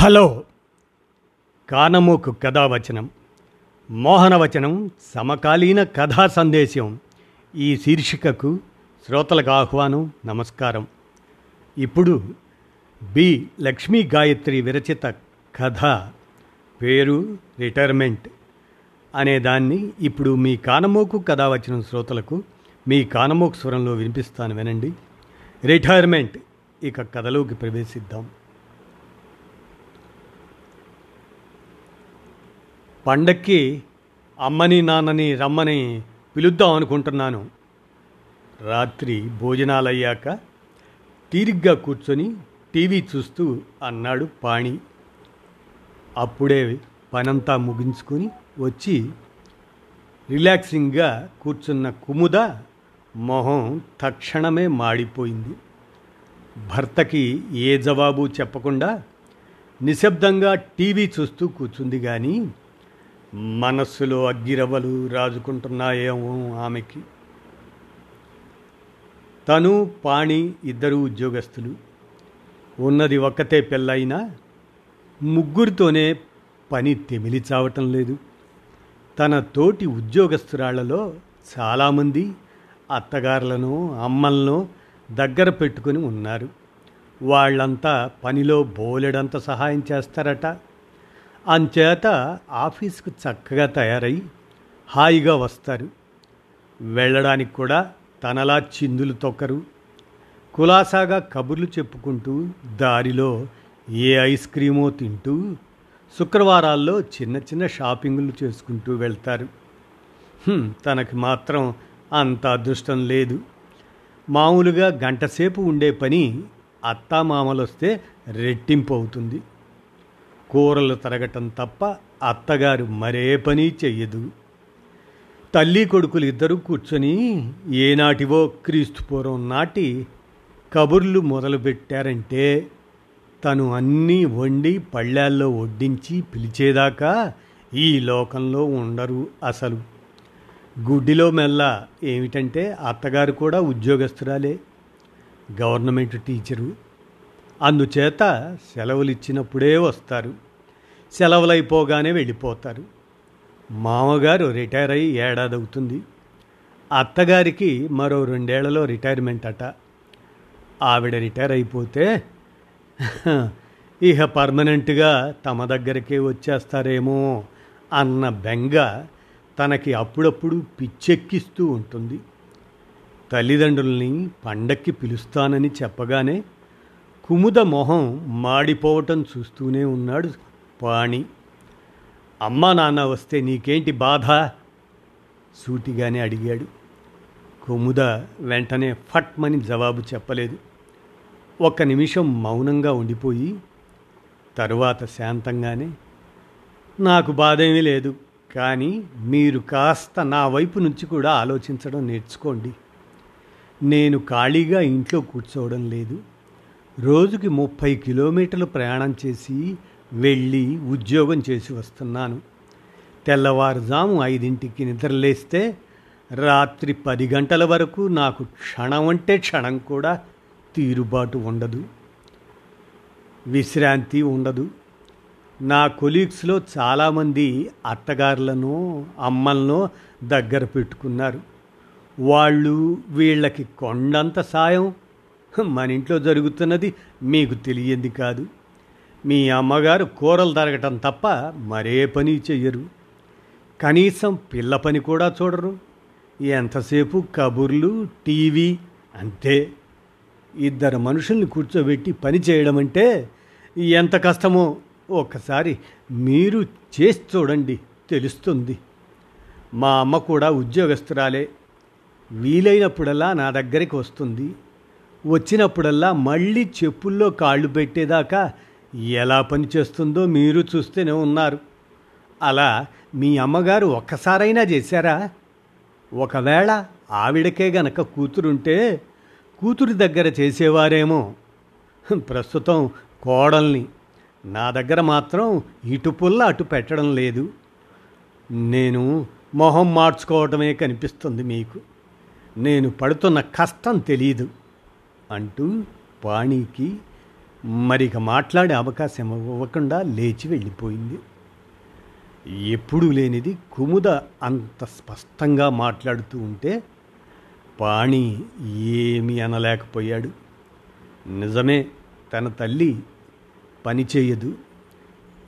Hello. కానమోకు కథావచనం మోహనవచనం సమకాలీన కథా సందేశం. ఈ శీర్షికకు శ్రోతలకు ఆహ్వానం నమస్కారం. ఇప్పుడు బి. లక్ష్మీ గాయత్రి విరచిత కథ పేరు రిటైర్మెంట్. అనే దాన్ని ఇప్పుడు మీ కానమోకు కథావచనం శ్రోతలకు మీ కానమోకు స్వరంలో వినిపిస్తాను వినండి. రిటైర్మెంట్ ఇక కథలోకి ప్రవేశిద్దాం. పండక్కి అమ్మని నాన్నని రమ్మని పిలుద్దాం అనుకుంటున్నాను. రాత్రి భోజనాలయ్యాక తీరిగ్గా కూర్చొని టీవీ చూస్తూ అన్నాడు పాణి. అప్పుడే పనంతా ముగించుకొని వచ్చి రిలాక్సింగ్గా కూర్చున్న కుముద మొహం తక్షణమే మాడిపోయింది. భర్తకి ఏ జవాబు చెప్పకుండా నిశ్శబ్దంగా టీవీ చూస్తూ కూర్చుంది కానీ మనస్సులో అగ్గిరవ్వలు రాజుకుంటున్నాయేమో ఆమెకి. తను పాణి ఇద్దరు ఉద్యోగస్తులు. ఉన్నది ఒక్కతే పెళ్ళైనా ముగ్గురితోనే పని తెమిలి చావటం లేదు. తన తోటి ఉద్యోగస్తురాళ్ళలో చాలామంది అత్తగారులను అమ్మలను దగ్గర పెట్టుకొని ఉన్నారు. వాళ్ళంతా పనిలో బోలెడంత సహాయం చేస్తారట. అంచేత ఆఫీస్కు చక్కగా తయారై హాయిగా వస్తారు. వెళ్ళడానికి కూడా తనలా చిందులు తొక్కరు. కులాసాగా కబుర్లు చెప్పుకుంటూ దారిలో ఏ ఐస్ క్రీమో తింటూ శుక్రవారాల్లో చిన్న చిన్న షాపింగులు చేసుకుంటూ వెళ్తారు. తనకి మాత్రం అంత అదృష్టం లేదు. మామూలుగా గంటసేపు ఉండే పని అత్తామామలు వస్తే రెట్టింపు అవుతుంది. కూరలు తరగటం తప్ప అత్తగారు మరే పని చెయ్యదు. తల్లి కొడుకులు ఇద్దరూ కూర్చొని ఏనాటివో క్రీస్తుపూర్వం నాటి కబుర్లు మొదలుపెట్టారంటే తను అన్నీ వండి పళ్ళాల్లో వడ్డించి పిలిచేదాకా ఈ లోకంలో ఉండరు అసలు. గుడ్డిలో మెల్ల ఏమిటంటే అత్తగారు కూడా ఉద్యోగస్తురాలే. Government teacher. అందుచేత సెలవులు ఇచ్చినప్పుడే వస్తారు. సెలవులు అయిపోగానే వెళ్ళిపోతారు. మామగారు రిటైర్ అయ్యి ఏడాది అవుతుంది అత్తగారికి మరో రెండేళ్ళలో రిటైర్మెంట్ అట ఆవిడ రిటైర్ అయిపోతే ఇక పర్మనెంట్గా తమ దగ్గరికే వచ్చేస్తారేమో అన్న బెంగ తనకి అప్పుడప్పుడు పిచ్చెక్కిస్తూ ఉంటుంది. తల్లిదండ్రుల్ని పండక్కి పిలుస్తానని చెప్పగానే కుముద మొహం మాడిపోవటం చూస్తూనే ఉన్నాడు పాణి. అమ్మా నాన్న వస్తే నీకేంటి బాధ? సూటిగానే అడిగాడు. కుముద వెంటనే ఫట్మని జవాబు చెప్పలేదు. ఒక్క నిమిషం మౌనంగా ఉండిపోయి తరువాత శాంతంగానే నాకు బాధేమీ లేదు కానీ మీరు కాస్త నా వైపు నుంచి కూడా ఆలోచించడం నేర్చుకోండి. నేను ఖాళీగా ఇంట్లో కూర్చోవడం లేదు. రోజుకి ముప్పై కిలోమీటర్లు ప్రయాణం చేసి వెళ్ళి ఉద్యోగం చేసి వస్తున్నాను. తెల్లవారుజాము ఐదింటికి నిద్రలేస్తే రాత్రి పది గంటల వరకు నాకు క్షణం అంటే క్షణం కూడా తీరుబాటు ఉండదు. విశ్రాంతి ఉండదు. నా కొలీగ్స్లో చాలామంది అత్తగారులను అమ్మలను దగ్గర పెట్టుకున్నారు. వాళ్ళు వీళ్ళకి కొండంత సాయం మన ఇంట్లో జరుగుతున్నది మీకు తెలియంది కాదు. మీ అమ్మగారు కూరలు తరగటం తప్ప మరే పని చెయ్యరు. కనీసం పిల్ల పని కూడా చూడరు. ఎంతసేపు కబుర్లు టీవీ అంతే. ఇద్దరు మనుషుల్ని కూర్చోబెట్టి పని చేయడం అంటే ఎంత కష్టమో ఒక్కసారి మీరు చేసి చూడండి తెలుస్తుంది. మా అమ్మ కూడా ఉద్యోగస్తురాలే. వీలైనప్పుడల్లా నా దగ్గరికి వస్తుంది. వచ్చినప్పుడల్లా మళ్ళీ చెప్పుల్లో కాళ్ళు పెట్టేదాకా ఎలా పనిచేస్తుందో మీరు చూస్తూనే ఉన్నారు. అలా మీ అమ్మగారు ఒక్కసారైనా చేశారా? ఒకవేళ ఆవిడకే గనక కూతురుంటే కూతురి దగ్గర చేసేవారేమో. ప్రస్తుతం కోడల్ని నా దగ్గర మాత్రం ఇటు పుల్ల అటు పెట్టడం లేదు. నేను మొహం మార్చుకోవటమే కనిపిస్తుంది మీకు. నేను పడుతున్న కష్టం తెలియదు అంటూ పాణికి మరిక మాట్లాడే అవకాశం ఇవ్వకుండా లేచి వెళ్ళిపోయింది. ఎప్పుడూ లేనిది కుముద అంత స్పష్టంగా మాట్లాడుతూ ఉంటే పాణి ఏమీ అనలేకపోయాడు. నిజమే తన తల్లి పని చేయదు.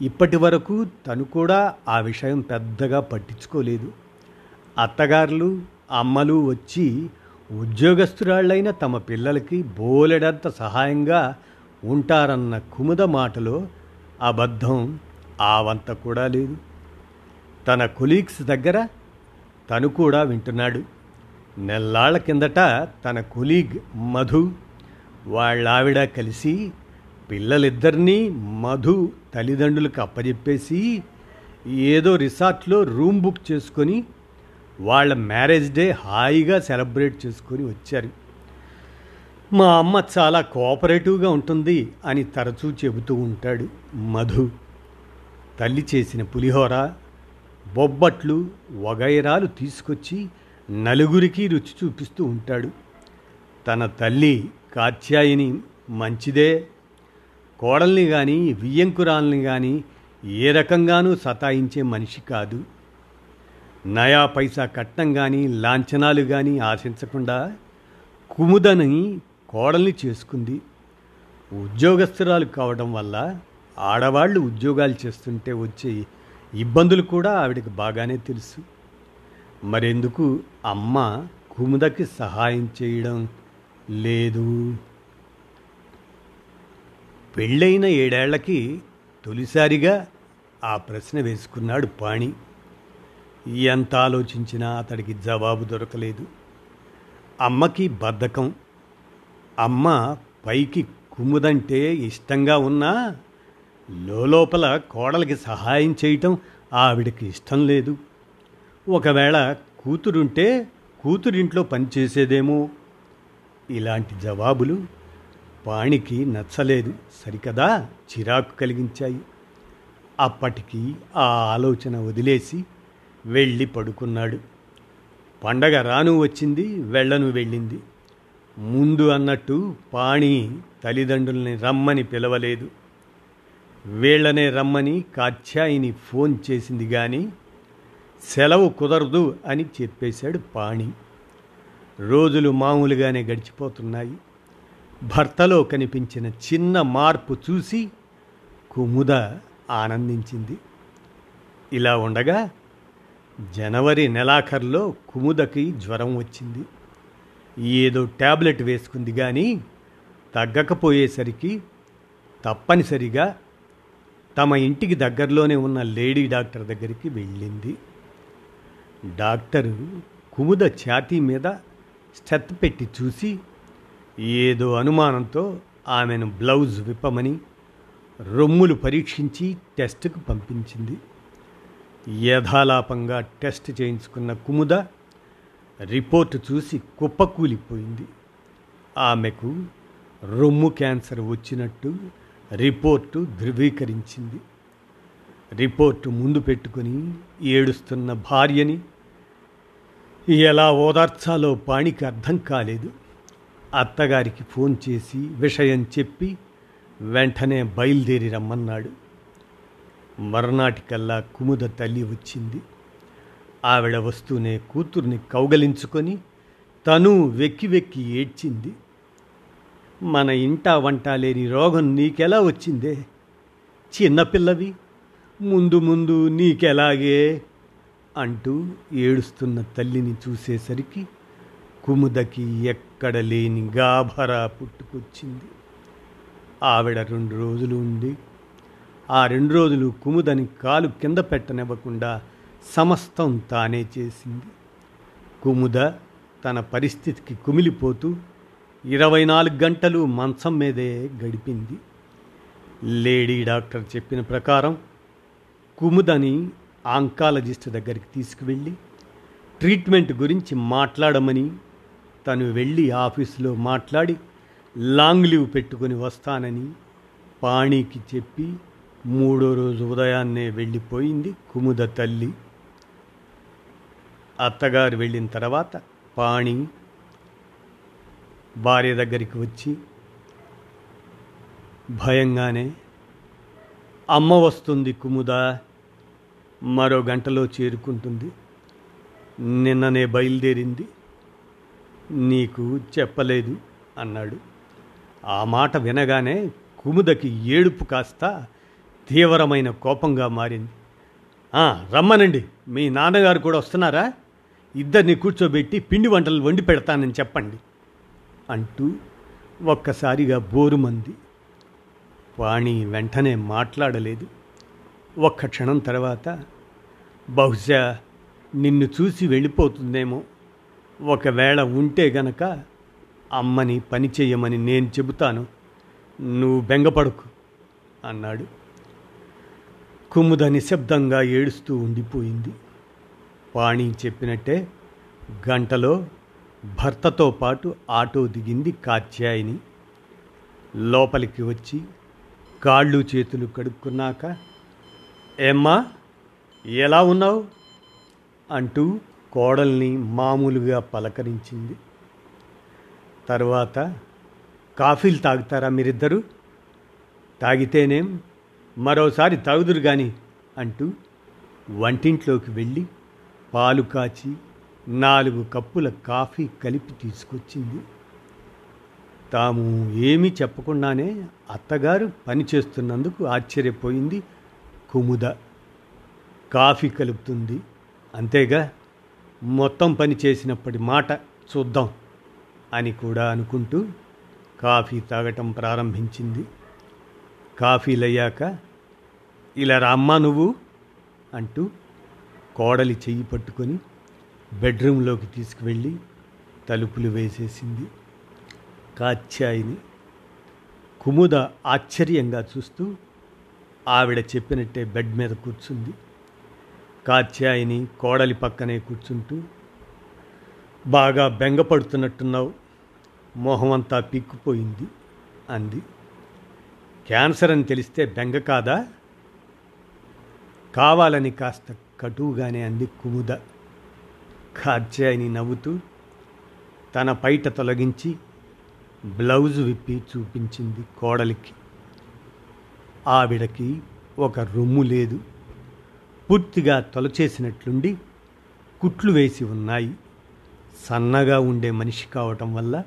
ఇప్పటి వరకు తను కూడా ఆ విషయం పెద్దగా పట్టించుకోలేదు. అత్తగారులు అమ్మలు వచ్చి ఉద్యోగస్తురాళ్ళైన తమ పిల్లలకి బోలెడంత సహాయంగా ఉంటారన్న కుముద మాటలో అబద్ధం ఆవంత కూడా లేదు. తన కొలీగ్స్ దగ్గర తను కూడా వింటున్నాడు. నెల్లాళ్ళ కిందట తన కొలీగ్ మధు వాళ్ళ ఆవిడ కలిసి పిల్లలిద్దరినీ మధు తల్లిదండ్రులకు అప్పజెప్పేసి ఏదో రిసార్ట్లో రూమ్ బుక్ చేసుకొని వాళ్ళ మ్యారేజ్ డే హాయిగా సెలబ్రేట్ చేసుకొని వచ్చారు. మా అమ్మ చాలా కోఆపరేటివ్గా ఉంటుంది అని తరచూ చెబుతూ ఉంటాడు మధు. తల్లి చేసిన పులిహోర బొబ్బట్లు వగైరాలు తీసుకొచ్చి నలుగురికి రుచి చూపిస్తూ ఉంటాడు. తన తల్లి కాత్యాయిని మంచిదే. కోడల్ని కానీ వియ్యంకురాల్ని కానీ ఏ రకంగానూ సతాయించే మనిషి కాదు. నయా పైసా కట్నం కానీ లాంఛనాలు కానీ ఆశించకుండా కుముదని కోడల్ని చేసుకుంది. ఉద్యోగస్తురాలు కావడం వల్ల ఆడవాళ్ళు ఉద్యోగాలు చేస్తుంటే వచ్చే ఇబ్బందులు కూడా ఆవిడకి బాగానే తెలుసు. మరెందుకు అమ్మ కుముదకి సహాయం చేయడం లేదు? పెళ్ళైన ఏడేళ్ళకి తొలిసారిగా ఆ ప్రశ్న వేసుకున్నాడు పాణి. ఎంత ఆలోచించినా అతడికి జవాబు దొరకలేదు. అమ్మకి బద్ధకం. అమ్మ పైకి కుమ్ముదంటే ఇష్టంగా ఉన్నా లోపల కోడలికి సహాయం చేయటం ఆవిడకి ఇష్టం లేదు. ఒకవేళ కూతురుంటే కూతురింట్లో పనిచేసేదేమో ఇలాంటి జవాబులు పాణికి నచ్చలేదు. సరికదా? చిరాకు కలిగించాయి. అప్పటికి ఆ ఆలోచన వదిలేసి వెళ్ళి పడుకున్నాడు. పండగ రాను వచ్చింది వెళ్ళను వెళ్ళింది. ముందు అన్నట్టు పాణి తల్లిదండ్రుల్ని రమ్మని పిలవలేదు. వీళ్ళనే రమ్మని కాత్యాయిని ఫోన్ చేసింది కానీ సెలవు కుదరదు అని చెప్పేశాడు పాణి. రోజులు మామూలుగానే గడిచిపోతున్నాయి. భర్తలో కనిపించిన చిన్న మార్పు చూసి కుముద ఆనందించింది. ఇలా ఉండగా జనవరి నెలాఖరులో కుముదకి జ్వరం వచ్చింది. ఏదో ట్యాబ్లెట్ వేసుకుంది కానీ తగ్గకపోయేసరికి తప్పనిసరిగా తమ ఇంటికి దగ్గరలోనే ఉన్న లేడీ డాక్టర్ దగ్గరికి వెళ్ళింది. డాక్టరు కుముద ఛాతీ మీద స్టెత్ పెట్టి చూసి ఏదో అనుమానంతో ఆమెను బ్లౌజ్ విప్పమని రొమ్ములు పరీక్షించి టెస్టుకు పంపించింది. యథాలాపంగా టెస్ట్ చేయించుకున్న కుముద రిపోర్టు చూసి కుప్పకూలిపోయింది. ఆమెకు రొమ్ము క్యాన్సర్ వచ్చినట్టు రిపోర్టు ధృవీకరించింది. రిపోర్టు ముందు పెట్టుకుని ఏడుస్తున్న భార్యని ఎలా ఓదార్చాలో పాణికి అర్థం కాలేదు. అత్తగారికి ఫోన్ చేసి విషయం చెప్పి వెంటనే బయలుదేరి రమ్మన్నాడు. మర్నాటికల్లా కుముద తల్లి వచ్చింది. ఆవిడ వస్తూనే కూతుర్ని కౌగలించుకొని తను వెక్కి వెక్కి ఏడ్చింది. మన ఇంట వంట లేని రోగం నీకెలా వచ్చిందే? చిన్నపిల్లవి ముందు ముందు నీకెలాగే? అంటూ ఏడుస్తున్న తల్లిని చూసేసరికి కుముదకి ఎక్కడ లేని గాభరా పుట్టుకొచ్చింది. ఆవిడ రెండు రోజులు ఉండి ఆ రెండు రోజులు కుముదని కాలు కింద పెట్టనివ్వకుండా సమస్తం తానే చేసింది. కుముద తన పరిస్థితికి కుమిలిపోతూ ఇరవై నాలుగు గంటలు మంచం మీదే గడిపింది. లేడీ డాక్టర్ చెప్పిన ప్రకారం కుముదని ఆంకాలజిస్ట్ దగ్గరికి తీసుకువెళ్ళి ట్రీట్మెంట్ గురించి మాట్లాడమని తను వెళ్ళి ఆఫీసులో మాట్లాడి లాంగ్ లీవ్ పెట్టుకొని వస్తానని పాణికి చెప్పి మూడో రోజు ఉదయాన్నే వెళ్ళిపోయింది కుముద తల్లి. అత్తగారు వెళ్ళిన తర్వాత పాణి భార్య దగ్గరికి వచ్చి భయంగానే అమ్మ వస్తుంది కుముద మరో గంటలో చేరుకుంటుంది. నిన్ననే బయలుదేరింది నీకు చెప్పలేదు అన్నాడు. ఆ మాట వినగానే కుముదకి ఏడుపు కాస్త తీవ్రమైన కోపంగా మారింది. రమ్మనండి. మీ నాన్నగారు కూడా వస్తున్నారా? ఇద్దరిని కూర్చోబెట్టి పిండి వంటలు వండి పెడతానని చెప్పండి. అంటూ ఒక్కసారిగా బోరుమంది వాణి వెంటనే మాట్లాడలేదు. ఒక్క క్షణం తర్వాత బహుశా నిన్ను చూసి వెళ్ళిపోతుందేమో. ఒకవేళ ఉంటే గనక అమ్మని పని చేయమని నేను చెబుతాను. నువ్వు బెంగపడుకు అన్నాడు. కుముద నిశ్శబ్దంగా ఏడుస్తూ ఉండిపోయింది. వాణి చెప్పినట్టే గంటలో భర్తతో పాటు ఆటో దిగింది కాత్యాయిని. లోపలికి వచ్చి కాళ్ళు చేతులు కడుక్కున్నాక ఏమ్మా ఎలా ఉన్నావు? అంటూ కోడల్ని మామూలుగా పలకరించింది. తర్వాత కాఫీలు తాగుతారా మీరిద్దరూ? తాగితేనేం మరోసారి తాగుదురు గాని అంటూ వంటింట్లోకి వెళ్ళి పాలు కాచి నాలుగు కప్పుల కాఫీ కలిపి తీసుకొచ్చింది. తాము ఏమీ చెప్పకుండానే అత్తగారు పని చేస్తున్నందుకు ఆశ్చర్యపోయింది కుముద. కాఫీ కలుపుతుంది. అంతేగా మొత్తం పని చేసినప్పటి మాట చూద్దాం అని కూడా అనుకుంటూ కాఫీ తాగటం ప్రారంభించింది. కాఫీలయ్యాక ఇలా రామ్మా నువ్వు అంటూ కోడలి చెయ్యి పట్టుకొని బెడ్రూంలోకి తీసుకువెళ్ళి తలుపులు వేసేసింది. కాత్యాయిని కుముద ఆశ్చర్యంగా చూస్తూ ఆవిడ చెప్పినట్టే బెడ్ మీద కూర్చుంది. కాత్యాయిని కోడలి పక్కనే కూర్చుంటూ బాగా బెంగపడుతున్నట్టున్నావు. మొహమంతా పిక్కుపోయింది అంది. క్యాన్సర్ అని తెలిస్తే బెంగ కాదా? కావాలని కాస్త కటువుగానే అంది కుముద. కాత్యాయిని నవ్వుతూ తన పైట తొలగించి బ్లౌజ్ విప్పి చూపించింది కోడలికి. ఆవిడకి ఒక రొమ్ము లేదు. పూర్తిగా తొలచేసినట్లుండి కుట్లు వేసి ఉన్నాయి. సన్నగా ఉండే మనిషి కావటం వల్ల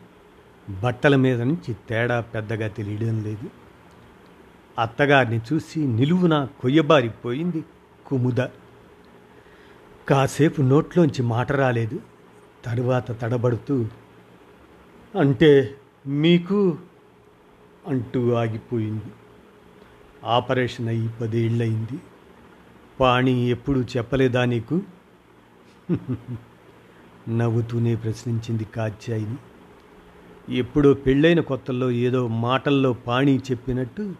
బట్టల మీద నుంచి తేడా పెద్దగా తెలియడం లేదు. అత్తగారిని చూసి నిలువున కొయ్యబారిపోయింది కుముద. కాసేపు నోట్లోంచి మాట రాలేదు. తరువాత తడబడుతూ అంటే మీకు అంటూ ఆగిపోయింది. ఆపరేషన్ అయ్యి పదేళ్ళయింది. పాణి ఎప్పుడు చెప్పలేదా నీకు? నవ్వుతూనే ప్రశ్నించింది కాత్యాయిని. ఎప్పుడో పెళ్ళైన కొత్తల్లో ఏదో మాటల్లో పాణి చెప్పినట్టు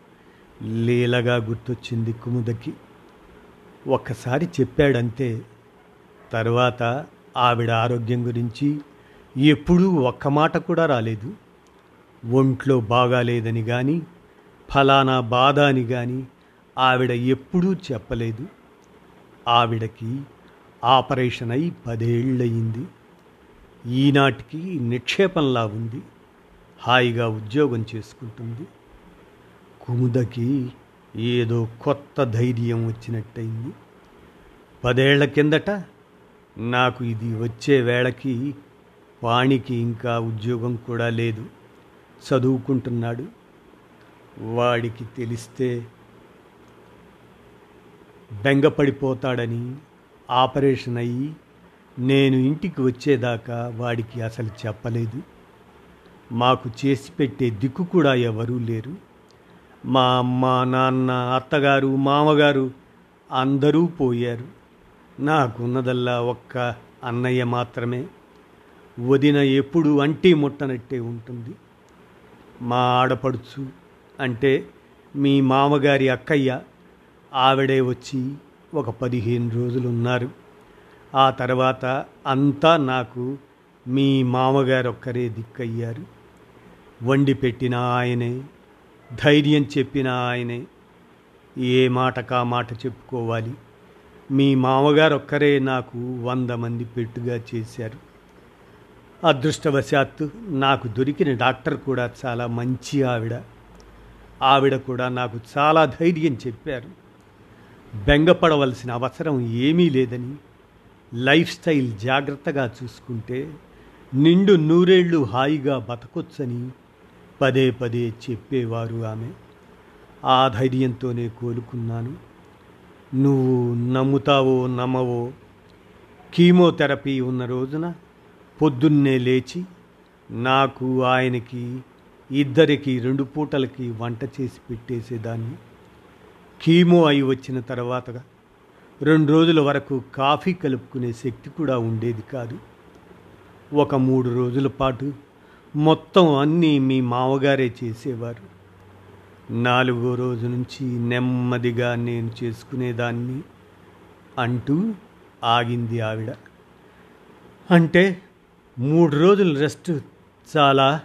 లీలగా గుర్తొచ్చింది కుముదకి. ఒక్కసారి చెప్పాడంతే తర్వాత ఆవిడ ఆరోగ్యం గురించి ఎప్పుడూ ఒక్క మాట కూడా రాలేదు. ఒంట్లో బాగాలేదని కానీ ఫలానా బాధ అని కానీ ఆవిడ ఎప్పుడూ చెప్పలేదు. ఆవిడకి ఆపరేషన్ అయి పదేళ్ళయింది. ఈనాటికి నిక్షేపంలా ఉంది. హాయిగా ఉద్యోగం చేసుకుంటుంది. కుముదకి ఏదో కొత్త ధైర్యం వచ్చినట్టయింది. పదేళ్ళ కిందట నాకు ఇది వచ్చే వేళకి పాణికి ఇంకా ఉద్యోగం కూడా లేదు. చదువుకుంటున్నాడు. వాడికి తెలిస్తే బెంగపడిపోతాడని ఆపరేషన్ అయ్యి నేను ఇంటికి వచ్చేదాకా వాడికి అసలు చెప్పలేదు. మాకు చేసి పెట్టే దిక్కు కూడా ఎవరూ లేరు. మా అమ్మ నాన్న అత్తగారు మామగారు అందరూ పోయారు. నాకున్నదల్లా ఒక్క అన్నయ్య మాత్రమే. వదిన ఎప్పుడు అంటి ముట్టనట్టే ఉంటుంది. మా ఆడపడుచు అంటే మీ మామగారి అక్కయ్య ఆవిడే వచ్చి ఒక పదిహేను రోజులు ఉన్నారు ఆ తర్వాత అంతా నాకు మీ మామగారు ఒక్కరే దిక్కయ్యారు. వండి పెట్టిన ఆయనే ధైర్యం చెప్పిన ఆయనే. ఏ మాటకా మాట చెప్పుకోవాలి? మీ మామగారు ఒక్కరే నాకు వంద మంది పెట్టుగా చేశారు. అదృష్టవశాత్తు నాకు దొరికిన డాక్టర్ కూడా చాలా మంచి ఆవిడ. ఆవిడ కూడా నాకు చాలా ధైర్యం చెప్పారు. బెంగపడవలసిన అవసరం ఏమీ లేదని లైఫ్ స్టైల్ జాగ్రత్తగా చూసుకుంటే నిండు నూరేళ్ళు హాయిగా బతకొచ్చని పదే పదే చెప్పేవారు ఆమె. ఆ ధైర్యంతోనే కోలుకున్నాను. నువ్వు నమ్ముతావో నమ్మవో కీమోథెరపీ ఉన్న రోజున పొద్దున్నే లేచి నాకు ఆయనకి ఇద్దరికి రెండు పూటలకి వంట చేసి పెట్టేసేదాన్ని. కీమో అయి వచ్చిన తర్వాత రెండు రోజుల వరకు కాఫీ కలుపుకునే శక్తి కూడా ఉండేది కాదు. ఒక మూడు రోజుల పాటు మొత్తం అన్నీ మీ మామగారే చేసేవారు. నాలుగో రోజు నుంచి నెమ్మదిగా నేను చేసుకునేదాన్ని అంటూ ఆగింది ఆవిడ. అంటే మూడు రోజులు రెస్ట్ చాలా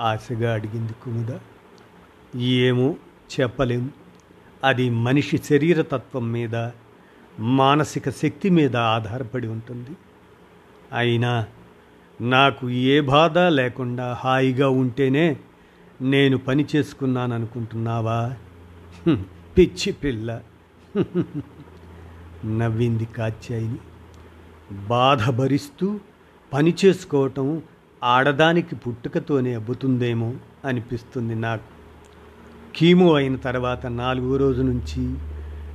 ఆశగా అడిగింది కుముద. ఏమో చెప్పలేం. అది మనిషి శరీరతత్వం మీద మానసిక శక్తి మీద ఆధారపడి ఉంటుంది. అయినా నాకు ఏ బాధ లేకుండా హాయిగా ఉంటేనే నేను పని చేసుకున్నాను అనుకుంటున్నావా పిచ్చి పిల్ల. నవ్వింది కాత్యాయిని. బాధ భరిస్తూ పని చేసుకోవటం ఆడదానికి పుట్టుకతోనే అబ్బుతుందేమో అనిపిస్తుంది నాకు. కీమో అయిన తర్వాత నాలుగో రోజు నుంచి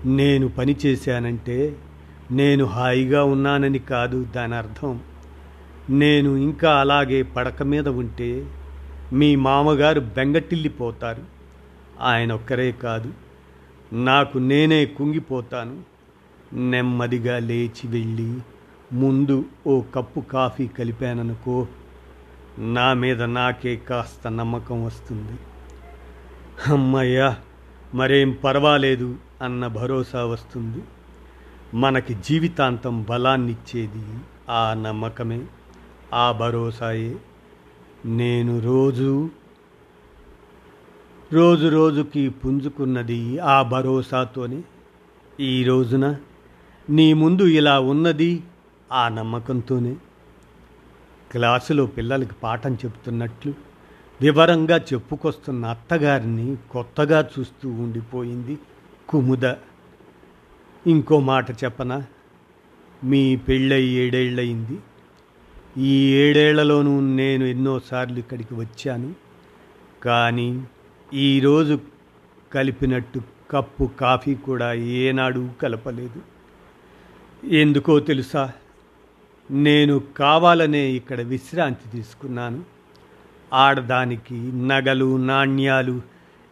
నేను పని చేశానంటే నేను హాయిగా ఉన్నానని కాదు దాని అర్థం నేను ఇంకా అలాగే పడక మీద ఉంటే మీ మామగారు బెంగటిల్లిపోతారు. ఆయన ఒక్కరే కాదు. నాకు నేనే కుంగిపోతాను. నెమ్మదిగా లేచి వెళ్ళి ముందు ఓ కప్పు కాఫీ కలిపాననుకో నా మీద నాకే కాస్త నమ్మకం వస్తుంది. అమ్మయ్యా మరేం పర్వాలేదు అన్న భరోసా వస్తుంది. మనకి జీవితాంతం బలాన్నిచ్చేది ఆ నమ్మకమే. ఆ భరోసాయే. నేను రోజు రోజు రోజుకి పుంజుకున్నది ఆ భరోసాతోనే. ఈ రోజున నీ ముందు ఇలా ఉన్నది ఆ నమ్మకంతోనే. క్లాసులో పిల్లలకి పాఠం చెప్తున్నట్లు వివరంగా చెప్పుకొస్తున్న అత్తగారిని కొత్తగా చూస్తూ ఉండిపోయింది కుముద. ఇంకో మాట చెప్పనా? మీ పెళ్ళై ఏడేళ్ళయింది. ఈ ఏడేళ్ళలోనూ నేను ఎన్నోసార్లు ఇక్కడికి వచ్చాను. కానీ ఈరోజు కలిపినట్టు కప్పు కాఫీ కూడా ఏనాడు కలపలేదు. ఎందుకో తెలుసా? నేను కావాలనే ఇక్కడ విశ్రాంతి తీసుకున్నాను. ఆడదానికి నగలు నాణ్యాలు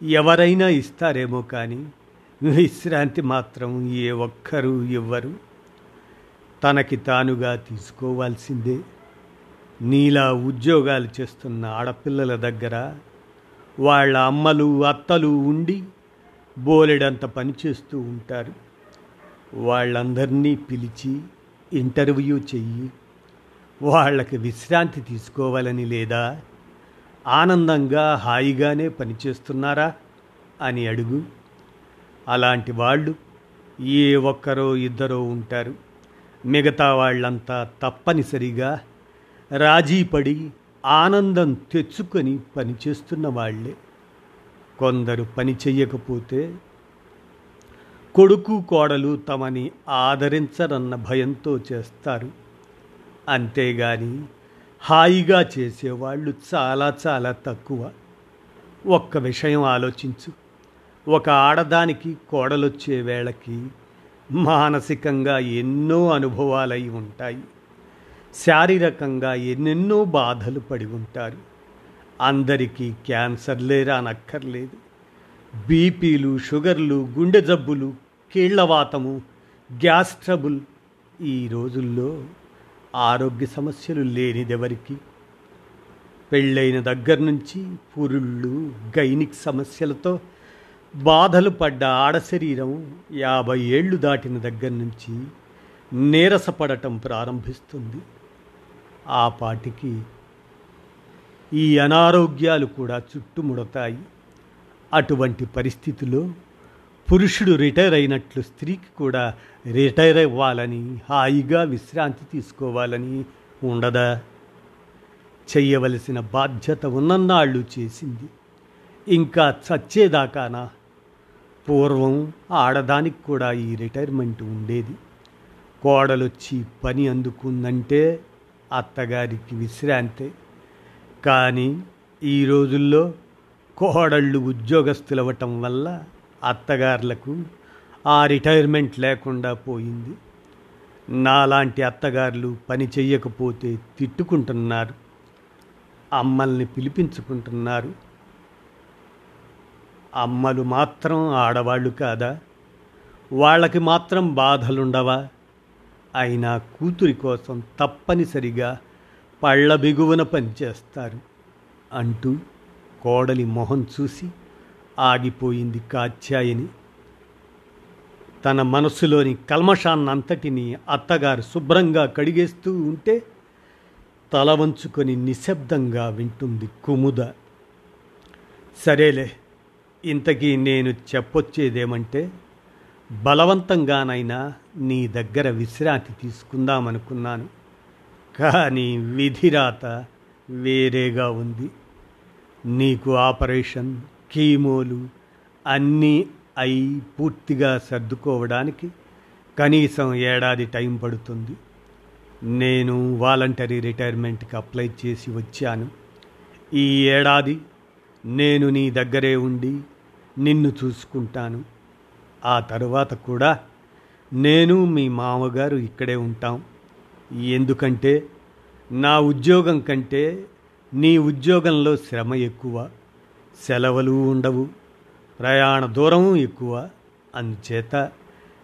ఎవరైనా ఇస్తారేమో కానీ విశ్రాంతి మాత్రం ఏ ఒక్కరూ ఇవ్వరు. తనకి తానుగా తీసుకోవాల్సిందే. నీలా ఉద్యోగాలు చేస్తున్న ఆడపిల్లల దగ్గర వాళ్ళ అమ్మలు అత్తలు ఉండి బోలెడంత పని చేస్తూ ఉంటారు. వాళ్ళందరినీ పిలిచి ఇంటర్వ్యూ చెయ్యి. వాళ్ళకి విశ్రాంతి తీసుకోవాలని లేదా ఆనందంగా హాయిగానే పనిచేస్తున్నారా అని అడుగు. అలాంటి వాళ్ళు ఏ ఒక్కరో ఇద్దరో ఉంటారు. మిగతా వాళ్ళంతా తప్పనిసరిగా రాజీపడి ఆనందం తెచ్చుకొని పనిచేస్తున్న వాళ్ళే. కొందరు పని చెయ్యకపోతే కొడుకు కోడలు తమని ఆదరించరన్న భయంతో చేస్తారు. అంతేగాని హాయిగా చేసేవాళ్ళు చాలా చాలా తక్కువ. ఒక్క విషయం ఆలోచించు. ఒక ఆడదానికి కోడలొచ్చే వేళకి మానసికంగా ఎన్నో అనుభవాలై ఉంటాయి. శారీరకంగా ఎన్నెన్నో బాధలు పడి ఉంటారు. అందరికీ క్యాన్సర్లే రానక్కర్లేదు బీపీలు షుగర్లు గుండె జబ్బులు కీళ్ళవాతము గ్యాస్ ట్రబుల్. ఈ రోజుల్లో ఆరోగ్య సమస్యలు లేనిదెవరికి? పెళ్ళైన దగ్గర నుంచి పురుళ్ళు గైనిక్ సమస్యలతో బాధలు పడ్డ ఆడ శరీరం యాభై ఏళ్ళు దాటిన దగ్గర నుంచి నీరసపడటం ప్రారంభిస్తుంది. ఆ పాటికి ఈ అనారోగ్యాలు కూడా చుట్టుముడతాయి. అటువంటి పరిస్థితిలో పురుషుడు రిటైర్ అయినట్లు స్త్రీకి కూడా రిటైర్ అవ్వాలని హాయిగా విశ్రాంతి తీసుకోవాలని ఉండదా? చెయ్యవలసిన బాధ్యత ఉన్ననాళ్ళు చేసింది. ఇంకా చచ్చేదాకానా? పూర్వం ఆడదానికి కూడా ఈ రిటైర్మెంట్ ఉండేది. కోడలొచ్చి పని అందుకుందంటే అత్తగారికి విశ్రాంతే. కానీ ఈ రోజుల్లో కోడళ్ళు ఉద్యోగస్తులవ్వటం వల్ల అత్తగారులకు ఆ రిటైర్మెంట్ లేకుండా పోయింది. నాలాంటి అత్తగారులు పని చెయ్యకపోతే తిట్టుకుంటున్నారు. అమ్మల్ని పిలిపించుకుంటున్నారు. అమ్మలు మాత్రం ఆడవాళ్ళు కాదా? వాళ్ళకి మాత్రం బాధలుండవా? అయినా కూతురి కోసం తప్పనిసరిగా పళ్ళ బిగువన పనిచేస్తారు అంటూ కోడలి మొహం చూసి ఆగిపోయింది కాత్యాయని. తన మనసులోని కల్మషాన్నంతటినీ అత్తగారు శుభ్రంగా కడిగేస్తూ ఉంటే తల వంచుకొని నిశ్శబ్దంగా వింటుంది కుముద. సరేలే ఇంతకీ నేను చెప్పొచ్చేదేమంటే బలవంతంగానైనా నీ దగ్గర విశ్రాంతి తీసుకుందామనుకున్నాను. కానీ విధిరాత వేరేగా ఉంది. నీకు ఆపరేషన్ కీమోలు అన్నీ అయి పూర్తిగా సర్దుకోవడానికి కనీసం ఏడాది టైం పడుతుంది. నేను వాలంటరీ రిటైర్మెంట్కి అప్లై చేసి వచ్చాను. ఈ ఏడాది నేను నీ దగ్గరే ఉండి నిన్ను చూసుకుంటాను. ఆ తరువాత కూడా నేను మీ మామగారు ఇక్కడే ఉంటాం. ఎందుకంటే నా ఉద్యోగం కంటే నీ ఉద్యోగంలో శ్రమ ఎక్కువ సెలవులు ఉండవు ప్రయాణ దూరం ఎక్కువ. అందుచేత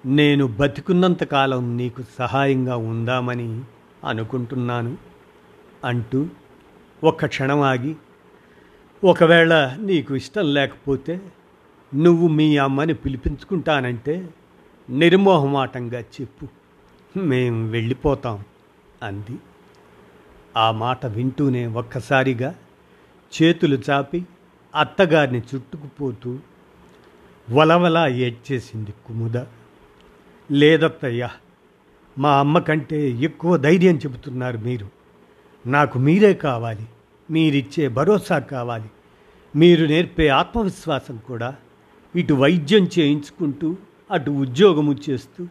నేను బతికున్నంతకాలం నీకు సహాయంగా ఉందామని అనుకుంటున్నాను. అంటూ ఒక క్షణం ఆగి ఒకవేళ నీకు ఇష్టం లేకపోతే నువ్వు మీ అమ్మని పిలిపించుకుంటానంటే నిర్మోహమాటంగా చెప్పు. మేం వెళ్ళిపోతాం అంది. ఆ మాట వింటూనే ఒక్కసారిగా చేతులు చాపి అత్తగారిని చుట్టుకుపోతూ వలవలా ఏడ్చేసింది కుముద. లేదత్తయ్యా మా అమ్మ కంటే ఎక్కువ ధైర్యం చెబుతున్నారు మీరు. నాకు మీరే కావాలి మీరిచ్చే భరోసా కావాలి మీరు నేర్పే ఆత్మవిశ్వాసం కూడా ఇటు వైద్యం చేయించుకుంటూ అటు ఉద్యోగము చేస్తూ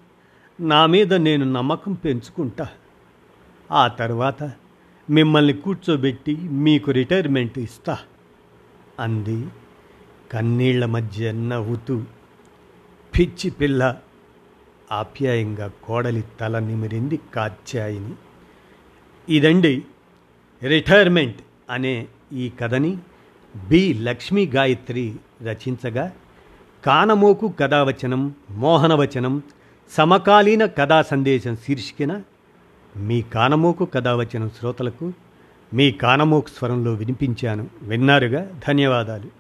నా మీద నేను నమ్మకం పెంచుకుంటా. ఆ తర్వాత మిమ్మల్ని కూర్చోబెట్టి మీకు రిటైర్మెంట్ ఇస్తా అంది కన్నీళ్ళ మధ్య నవ్వుతూ. పిచ్చి పిల్ల ఆప్యాయంగా కోడలి తల నిమిరింది కాత్యాయిని. ఇదండి రిటైర్మెంట్ అనే ఈ కథని బి లక్ష్మీ గాయత్రి రచించగా కానమోకు కథావచనం మోహనవచనం సమకాలీన కథా సందేశం శీర్షికన మీ కానమోకు కథావచనం శ్రోతలకు మీ కానమోకు స్వరంలో వినిపించాను. విన్నారుగా? ధన్యవాదాలు.